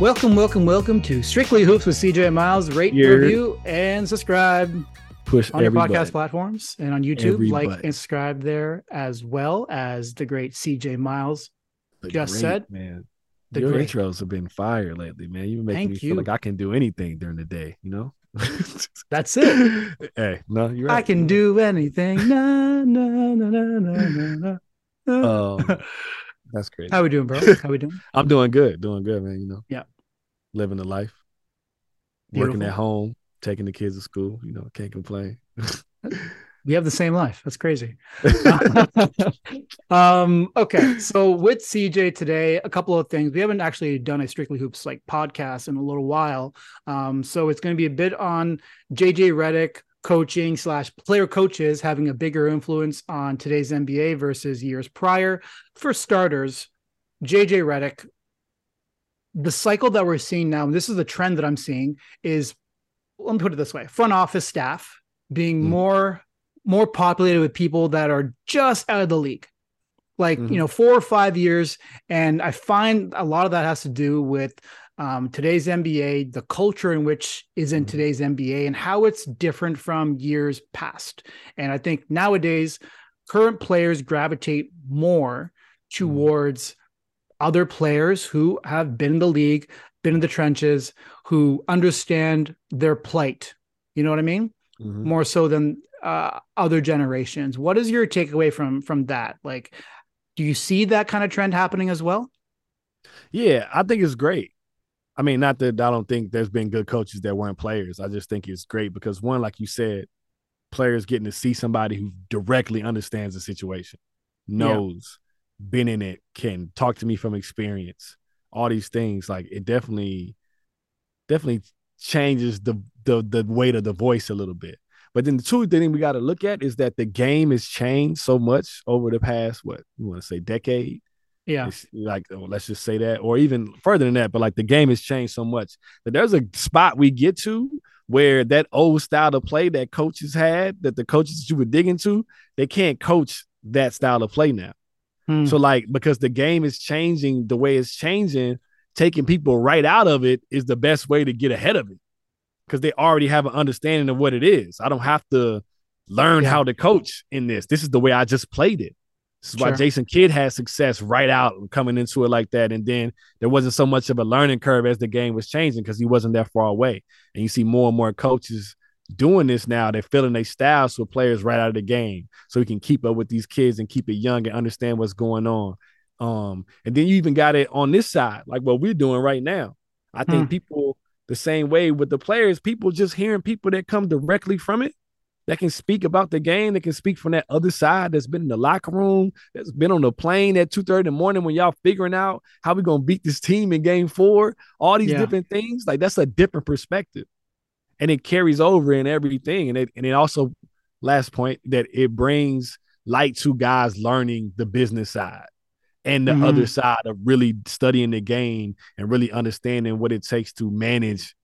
Welcome, welcome, welcome to Strictly Hoops with CJ Miles. Rate, Yeah. review, and subscribe Push on your podcast button. platforms and on YouTube. Every like button. and subscribe there as well as the great CJ Miles. The just great, said, man. the Your great. intros have been fire lately, man. You've been making Thank me you. feel like I can do anything during the day, you know? That's it. hey, no, you're right. I can do anything. Na, na, na, na, na, na. Um, That's crazy. How we doing, bro? How we doing? I'm doing good, doing good, man. You know, Yeah. living the life, working at home, taking the kids to school. You know, can't complain. We have the same life. That's crazy. um okay so with cj today a couple of things we haven't actually done a strictly hoops like podcast in a little while um so it's going to be a bit on jj Redick coaching slash player coaches having a bigger influence on today's nba versus years prior for starters jj Redick, the cycle that we're seeing now and this is the trend that i'm seeing is let me put it this way front office staff being Mhm. more more populated with people that are just out of the league like Mhm. you know four or five years and i find a lot of that has to do with um, today's nba the culture in which is in Mhm. today's nba and how it's different from years past and i think nowadays current players gravitate more towards other players who have been in the league been in the trenches who understand their plight you know what i mean Mhm. more so than uh, other generations. What is your takeaway from from that? Like, do you see that kind of trend happening as well? Yeah, I think it's great. I mean, not that I don't think there's been good coaches that weren't players. I just think it's great because one, like you said, players getting to see somebody who directly understands the situation, knows, been in it, can talk to me from experience. All these things, like it definitely, definitely changes the the the weight of the voice a little bit. But then the two thing we got to look at is that the game has changed so much over the past what you want to say decade Yeah, it's like oh, let's just say that, or even further than that. But like the game has changed so much that there's a spot we get to where that old style of play that coaches had, that the coaches that you were digging to, they can't coach that style of play now. Hmm. So like because the game is changing the way it's changing, taking people right out of it is the best way to get ahead of it. Because they already have an understanding of what it is. I don't have to learn Yeah. how to coach in this. This is the way I just played it. This is why Jason Kidd had success right out coming into it like that. And then there wasn't so much of a learning curve as the game was changing because he wasn't that far away. And you see more and more coaches doing this now. They're filling their styles with players right out of the game so he can keep up with these kids and keep it young and understand what's going on. Um, and then you even got it on this side, like what we're doing right now. I think Hmm. people the same way with the players, people just hearing people that come directly from it that can speak about the game, that can speak from that other side that's been in the locker room, that's been on the plane at 2 30 in the morning when y'all figuring out how we gonna beat this team in game four, all these Yeah. different things. Like that's a different perspective. And it carries over in everything. And it and it also, last point, that it brings light to guys learning the business side and the Mhm. other side of really studying the game and really understanding what it takes to manage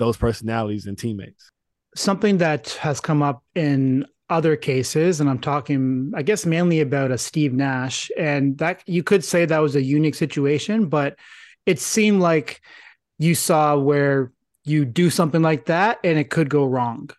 those personalities and teammates. Something that has come up in other cases, and I'm talking, I guess, mainly about a Steve Nash, and that you could say that was a unique situation, but it seemed like you saw where you do something like that and it could go wrong.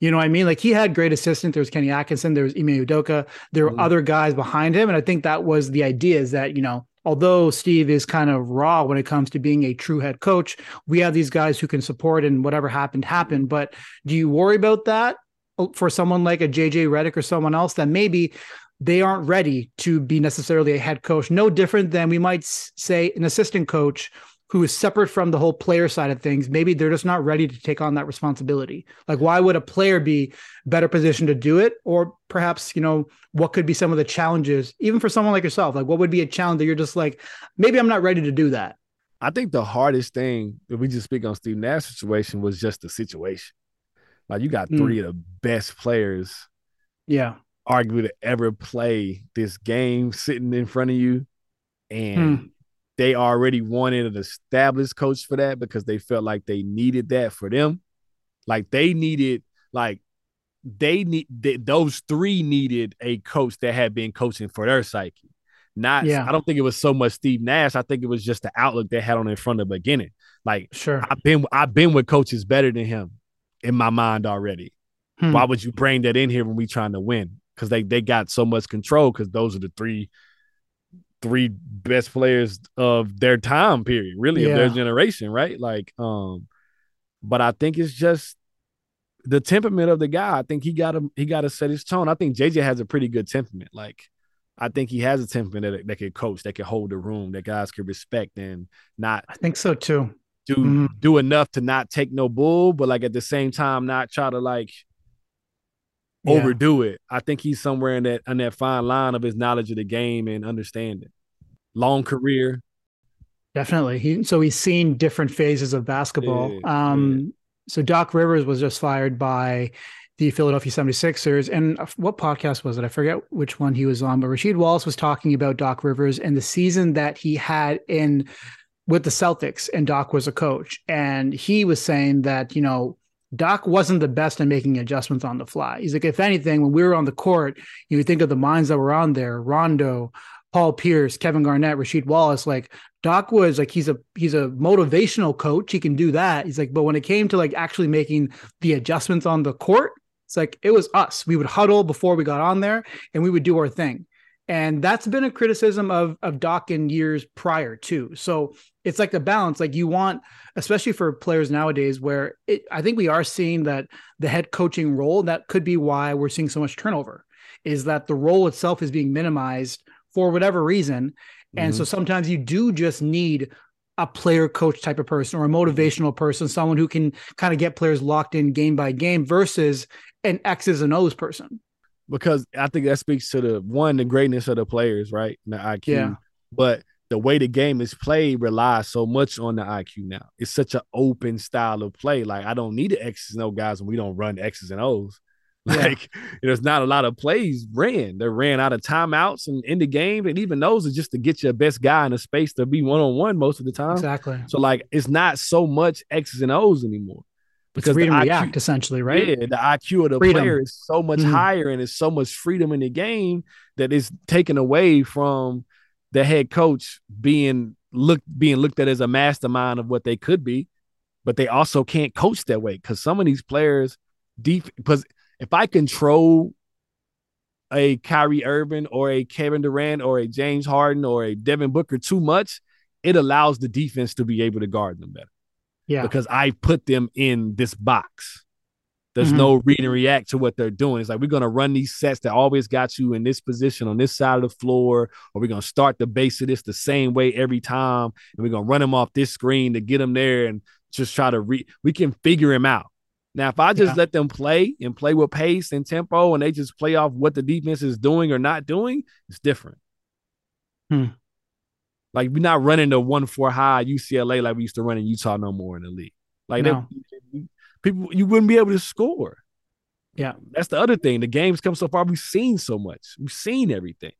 You know what I mean? Like he had great assistants. There was Kenny Atkinson, there was Ime Udoka, there were Mhm. other guys behind him. And I think that was the idea is that, you know, although Steve is kind of raw when it comes to being a true head coach, we have these guys who can support and whatever happened happened. But do you worry about that uh, for someone like a JJ Redick or someone else that maybe they aren't ready to be necessarily a head coach? No different than we might say an assistant coach who is separate from the whole player side of things, maybe they're just not ready to take on that responsibility. Like, why would a player be better positioned to do it? Or perhaps, you know, what could be some of the challenges, even for someone like yourself? Like, what would be a challenge that you're just like, maybe I'm not ready to do that? I think the hardest thing, if we just speak on Steve Nash situation, was just the situation. Like, you got hmm. three mm. of the best players. Yeah. Arguably to ever play this game sitting in front of you. And hmm they already wanted an established coach for that because they felt like they needed that for them. Like they needed, like they need they, those three needed a coach that had been coaching for their psyche. Not, yeah. I don't think it was so much Steve Nash. I think it was just the outlook they had on in front of the beginning. Like, sure, I've been I've been with coaches better than him in my mind already. Hmm. Why would you bring that in here when we trying to win? Because they they got so much control. Because those are the three three best players of their time period, really yeah. of their generation, right? Like, um, but I think it's just the temperament of the guy. I think he got to he got to set his tone. I think JJ has a pretty good temperament. Like, I think he has a temperament that, that can coach, that could hold the room, that guys could respect and not. I think so too. Do mm-hmm. do enough to not take no bull, but like at the same time, not try to like yeah. overdo it. I think he's somewhere in that in that fine line of his knowledge of the game and understanding. Long career. Definitely. He so he's seen different phases of basketball. Yeah, um yeah. so Doc Rivers was just fired by the Philadelphia 76ers. And what podcast was it? I forget which one he was on, but Rasheed Wallace was talking about Doc Rivers and the season that he had in with the Celtics and Doc was a coach. And he was saying that, you know, Doc wasn't the best at making adjustments on the fly. He's like, if anything, when we were on the court, you think of the minds that were on there, Rondo, Paul Pierce, Kevin Garnett, Rasheed Wallace, like Doc was like he's a he's a motivational coach. He can do that. He's like, but when it came to like actually making the adjustments on the court, it's like it was us. We would huddle before we got on there and we would do our thing. And that's been a criticism of of Doc in years prior too. So it's like the balance. Like you want, especially for players nowadays, where it, I think we are seeing that the head coaching role. That could be why we're seeing so much turnover. Is that the role itself is being minimized for whatever reason, and mm-hmm. so sometimes you do just need a player coach type of person or a motivational person, someone who can kind of get players locked in game by game versus an X's and O's person because I think that speaks to the one the greatness of the players, right? The IQ. Yeah. But the way the game is played relies so much on the IQ now. It's such an open style of play. Like I don't need the X's and O guys when we don't run X's and O's. Like yeah. there's not a lot of plays ran. They ran out of timeouts and in the game, and even those are just to get your best guy in a space to be one on one most of the time. Exactly. So like it's not so much X's and O's anymore because and IQ, react essentially, right? Yeah, the IQ of the freedom. player is so much mm-hmm. higher and it's so much freedom in the game that is taken away from the head coach being looked being looked at as a mastermind of what they could be, but they also can't coach that way because some of these players deep because if I control a Kyrie Irving or a Kevin Durant or a James Harden or a Devin Booker too much, it allows the defense to be able to guard them better. Yeah. Because I put them in this box. There's mm-hmm. no read and react to what they're doing. It's like we're gonna run these sets that always got you in this position on this side of the floor, or we're gonna start the base of this the same way every time, and we're gonna run them off this screen to get them there and just try to read. We can figure him out. Now, if I just yeah. let them play and play with pace and tempo, and they just play off what the defense is doing or not doing, it's different. Hmm. Like we're not running the one four high UCLA like we used to run in Utah no more in the league. Like no. they, people, you wouldn't be able to score. Yeah, that's the other thing. The games come so far. We've seen so much. We've seen everything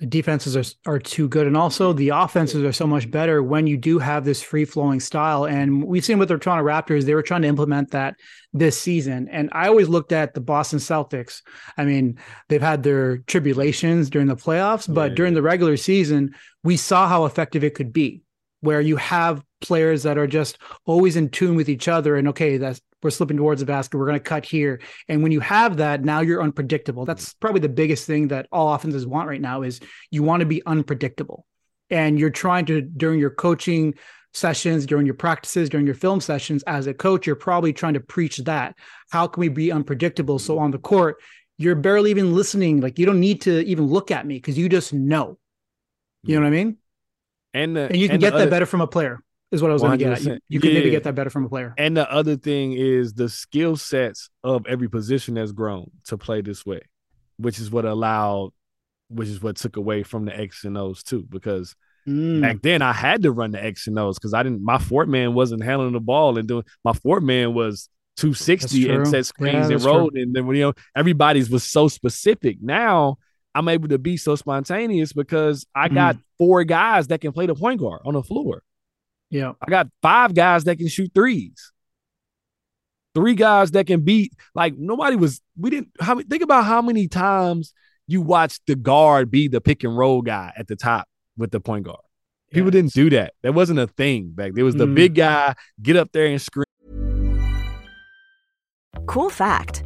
the defenses are, are too good and also the offenses are so much better when you do have this free flowing style and we've seen with the Toronto Raptors they were trying to implement that this season and I always looked at the Boston Celtics I mean they've had their tribulations during the playoffs but yeah. during the regular season we saw how effective it could be where you have players that are just always in tune with each other and okay that's we're slipping towards the basket. We're going to cut here. And when you have that, now you're unpredictable. That's probably the biggest thing that all offenses want right now is you want to be unpredictable. And you're trying to during your coaching sessions, during your practices, during your film sessions as a coach, you're probably trying to preach that. How can we be unpredictable? So on the court, you're barely even listening. Like you don't need to even look at me because you just know. You know what I mean? And, the, and you can and get that better from a player is what I was going to get at. You, you could Yeah. maybe get that better from a player. And the other thing is the skill sets of every position has grown to play this way, which is what allowed, which is what took away from the X and O's too. Because Mm. back then I had to run the X and O's because I didn't. My fourth man wasn't handling the ball and doing. My fourth man was 260 and set Yeah, screens and that's true. rolled, and then you know everybody's was so specific. Now I'm able to be so spontaneous because I Mm. got four guys that can play the point guard on the floor. Yeah. I got five guys that can shoot threes. Three guys that can beat like nobody was. We didn't. How think about how many times you watched the guard be the pick and roll guy at the top with the point guard. People didn't do that. That wasn't a thing back. There was the Mm. big guy get up there and scream. Cool fact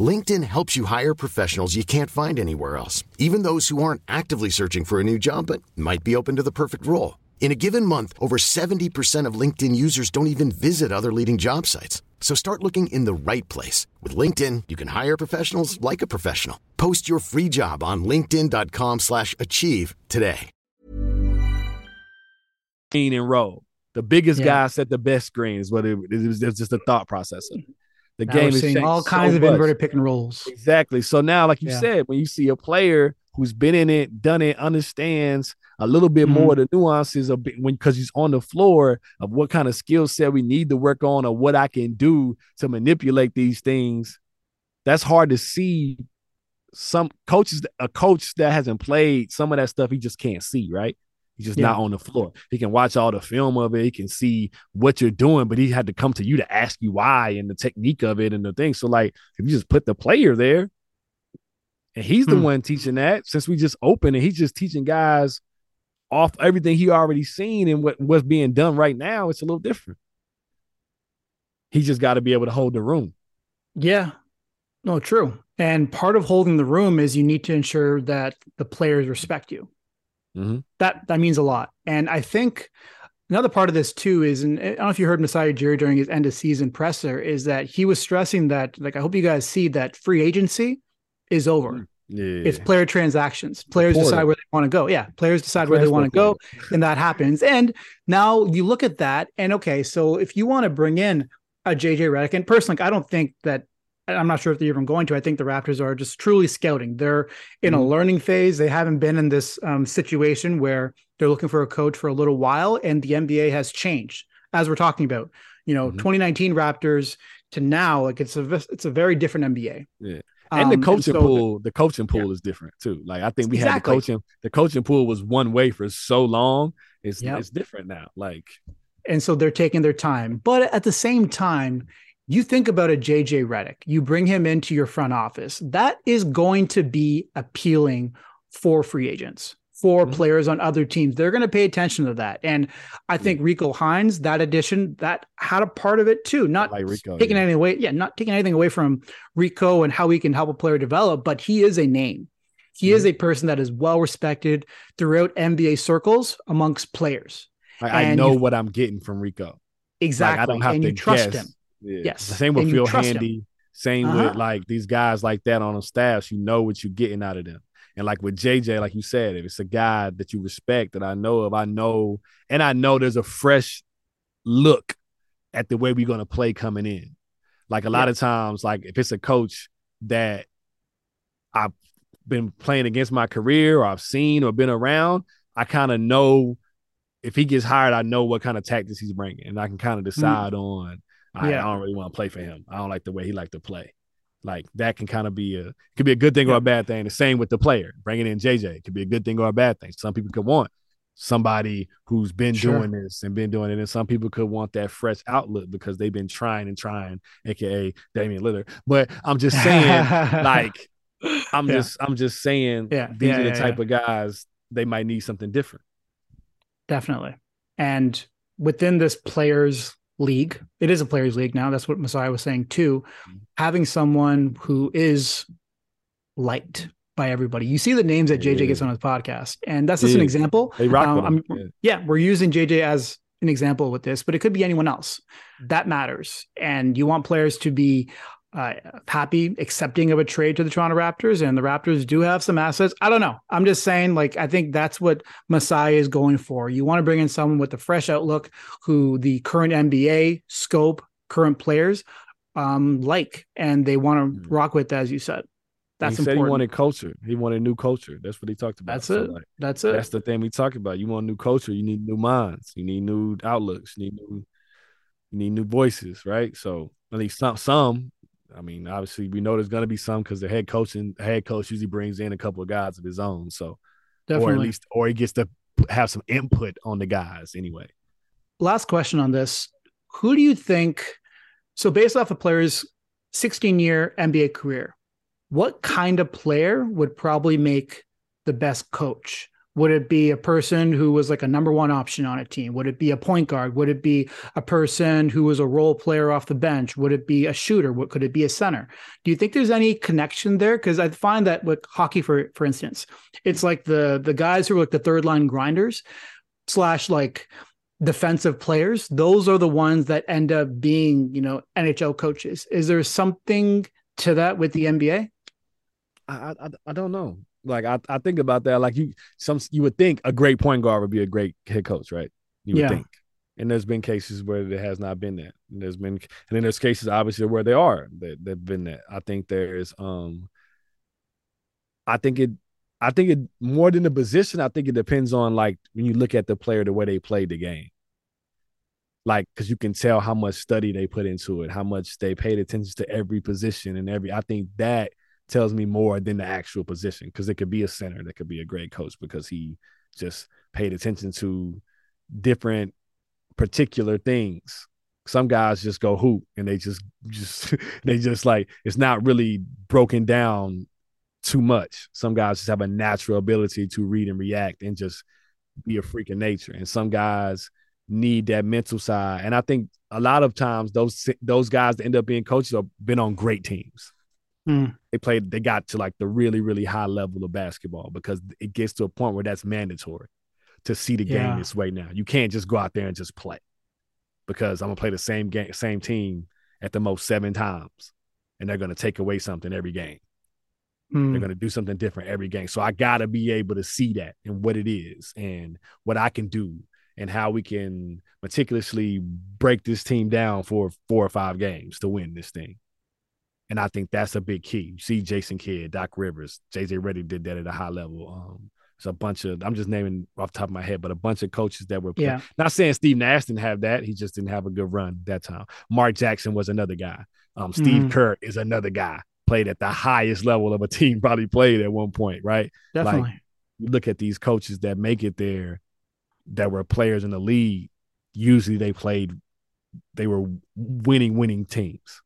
LinkedIn helps you hire professionals you can't find anywhere else, even those who aren't actively searching for a new job but might be open to the perfect role. In a given month, over 70% of LinkedIn users don't even visit other leading job sites. So start looking in the right place. With LinkedIn, you can hire professionals like a professional. Post your free job on linkedin.com slash achieve today. screen and roll. The biggest Yeah. guy set the best screen is what it, it was. It's just a thought process. Of. The Now game is seeing all so kinds of much. inverted pick and rolls. Exactly. So now, like you Yeah. said, when you see a player who's been in it, done it, understands a little bit Mhm. more the nuances of when because he's on the floor of what kind of skill set we need to work on or what I can do to manipulate these things. That's hard to see. Some coaches, a coach that hasn't played some of that stuff, he just can't see, right? He's just Yeah. not on the floor. He can watch all the film of it. He can see what you're doing, but he had to come to you to ask you why and the technique of it and the thing. So, like, if you just put the player there, and he's the Hmm. one teaching that, since we just opened and he's just teaching guys off everything he already seen and what what's being done right now, it's a little different. He just got to be able to hold the room. Yeah. No, true. And part of holding the room is you need to ensure that the players respect you. Mhm. That that means a lot. And I think another part of this too is, and I don't know if you heard Masai Ujiri during his end of season presser, is that he was stressing that, like, I hope you guys see that free agency is over. Yeah, It's player transactions. Players decide where they want to go. Yeah, players decide where they want to go, and that happens. And now you look at that, and okay, so if you want to bring in a JJ Redick, and personally, I don't think that I'm not sure if they're even going to. I think the Raptors are just truly scouting. They're in a Mhm. learning phase. They haven't been in this um, situation where they're looking for a coach for a little while, and the NBA has changed as we're talking about. You know, Mhm. 2019 Raptors to now, like it's a it's a very different NBA. Yeah. And the Um, coaching so- pool, the coaching pool is different too. Like I think we had the coaching, the coaching pool was one way for so long. It's Yep. it's different now. Like and so they're taking their time. But at the same time, you think about a JJ Redick, you bring him into your front office. That is going to be appealing for free agents, for Mhm. players on other teams. They're going to pay attention to that. And I think Rico Hines, that addition, that had a part of it too. Not like Rico, taking yeah. anything away. Yeah, not taking anything away from Rico and how he can help a player develop, but he is a name. He is a person that is well respected throughout NBA circles amongst players. Like, I know what I'm getting from Rico. Exactly. Like I don't have and to you trust guess. him. Yeah. Yes. Same with And you Phil trust him. Handy. Same Uh-huh. with like these guys like that on the staffs. You know what you're getting out of them. And like with JJ, like you said, if it's a guy that you respect that I know of, I know, and I know there's a fresh look at the way we're gonna play coming in. Like a lot Yeah. of times, like if it's a coach that I've been playing against my career or I've seen or been around, I kind of know if he gets hired, I know what kind of tactics he's bringing, and I can kind of decide on. I, Yeah. I don't really want to play for him. I don't like the way he like to play. Like that can kind of be a could be a good thing or a bad thing. The same with the player bringing in JJ could be a good thing or a bad thing. Some people could want somebody who's been Sure. doing this and been doing it, and some people could want that fresh outlook because they've been trying and trying, aka Damian Lillard. But I'm just saying, like I'm Yeah. just I'm just saying Yeah, these yeah, are the yeah, type of guys they might need something different. Definitely. And within this players league, it is a players league now. That's what Masai was saying too. Having someone who is liked by everybody. You see the names that JJ gets on his podcast, and that's just yeah. an example. They rock um, yeah. yeah, we're using JJ as an example with this, but it could be anyone else. That matters, and you want players to be uh, happy, accepting of a trade to the Toronto Raptors, and the Raptors do have some assets. I don't know. I'm just saying, like, I think that's what Masai is going for. You want to bring in someone with a fresh outlook, who the current NBA scope, current players um, like, and they want to mm. rock with, as you said. That's he important. said he wanted culture. He wanted new culture. That's what he talked about. That's so it. Like, that's it. That's the thing we talk about. You want new culture. You need new minds. You need new outlooks. You need new. You need new voices, right? So at least some. Some. I mean, obviously, we know there's going to be some because the head coach and head coach usually brings in a couple of guys of his own. So, Definitely. or at least, or he gets to have some input on the guys anyway. Last question on this: Who do you think? So, based off a player's 16 year NBA career, what kind of player would probably make the best coach? Would it be a person who was like a number one option on a team? Would it be a point guard? Would it be a person who was a role player off the bench? Would it be a shooter? What could it be a center? Do you think there's any connection there? Because I find that with hockey, for for instance, it's like the the guys who are like the third line grinders slash like defensive players. Those are the ones that end up being you know NHL coaches. Is there something to that with the NBA? I, I, I don't know. Like I, I think about that. Like you, some you would think a great point guard would be a great head coach, right? You would yeah. think. And there's been cases where there has not been that. And there's been, and then there's cases obviously where they are that they've been that. I think there's, um, I think it, I think it more than the position. I think it depends on like when you look at the player, the way they played the game. Like, because you can tell how much study they put into it, how much they paid attention to every position and every. I think that tells me more than the actual position because it could be a center that could be a great coach because he just paid attention to different particular things. Some guys just go hoop and they just just they just like it's not really broken down too much. Some guys just have a natural ability to read and react and just be a freak of nature. And some guys need that mental side. And I think a lot of times those those guys that end up being coaches have been on great teams. Mm. They played, they got to like the really, really high level of basketball because it gets to a point where that's mandatory to see the yeah. game this way now. You can't just go out there and just play because I'm gonna play the same game, same team at the most seven times, and they're gonna take away something every game. Mm. They're gonna do something different every game. So I gotta be able to see that and what it is and what I can do and how we can meticulously break this team down for four or five games to win this thing. And I think that's a big key. You see Jason Kidd, Doc Rivers, JJ Redick did that at a high level. Um, it's a bunch of I'm just naming off the top of my head, but a bunch of coaches that were playing. Yeah. Not saying Steve Nash didn't have that. He just didn't have a good run that time. Mark Jackson was another guy. Um, Steve mm. Kerr is another guy. Played at the highest level of a team, probably played at one point, right? Definitely. Like you look at these coaches that make it there that were players in the league, usually they played they were winning winning teams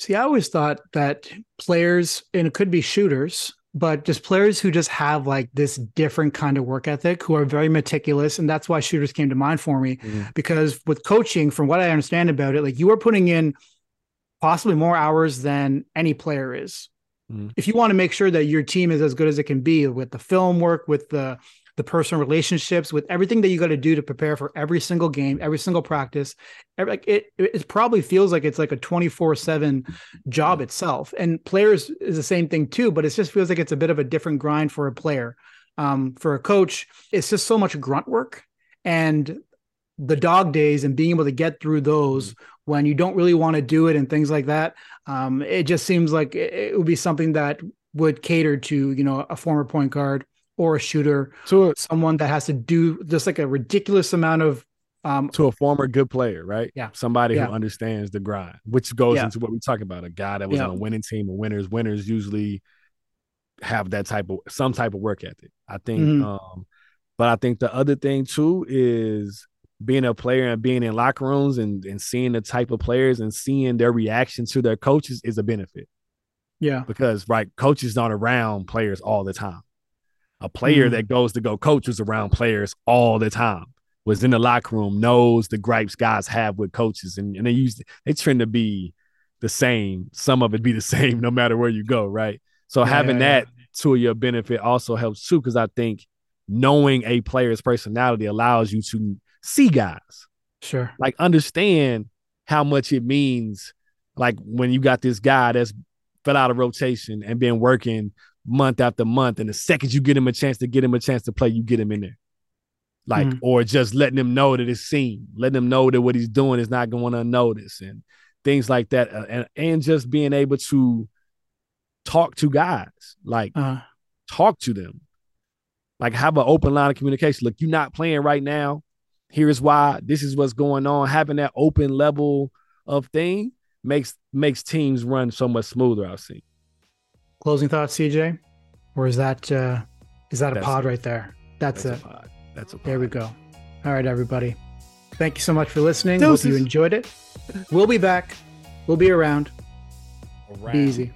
See, I always thought that players, and it could be shooters, but just players who just have like this different kind of work ethic, who are very meticulous. And that's why shooters came to mind for me. Mm-hmm. Because with coaching, from what I understand about it, like you are putting in possibly more hours than any player is. Mm-hmm. If you want to make sure that your team is as good as it can be with the film work, with the the personal relationships, with everything that you got to do to prepare for every single game, every single practice. Every, like it, it probably feels like it's like a 24 seven job itself. And players is the same thing too, but it just feels like it's a bit of a different grind for a player. Um, for a coach, it's just so much grunt work and the dog days and being able to get through those mm-hmm. when you don't really want to do it and things like that. Um, it just seems like it, it would be something that would cater to, you know, a former point guard or a shooter, to someone that has to do just like a ridiculous amount of um, to a former good player, right? Yeah. Somebody yeah. who understands the grind, which goes yeah. into what we talk about. A guy that was yeah. on a winning team of winners. Winners usually have that type of some type of work ethic. I think mm-hmm. um, but I think the other thing too is being a player and being in locker rooms and, and seeing the type of players and seeing their reaction to their coaches is a benefit. Yeah. Because right, coaches aren't around players all the time a player mm. that goes to go coaches around players all the time was in the locker room knows the gripes guys have with coaches and, and they use they trend to be the same some of it be the same no matter where you go right So Yeah, having yeah, that to your benefit also helps too, because I think knowing a player's personality allows you to see guys, Sure. like understand how much it means. Like when you got this guy that's fell out of rotation and been working month after month, and the second you get him a chance to get him a chance to play, you get him in there. Like, Mhm. or just letting him know that it's seen, letting him know that what he's doing is not going unnoticed, and things like that, Uh, and and just being able to talk to guys, like Uh, talk to them, like have an open line of communication. Look, you're not playing right now. Here's why. This is what's going on. Having that open level of thing makes makes teams run so much smoother. I've seen. Closing thoughts, CJ, or is that uh, is that a That's pod it. right there? That's, That's it. a pod. That's a pod. There we go. All right, everybody. Thank you so much for listening. Hope you enjoyed it. We'll be back. We'll be around. Be Around. easy.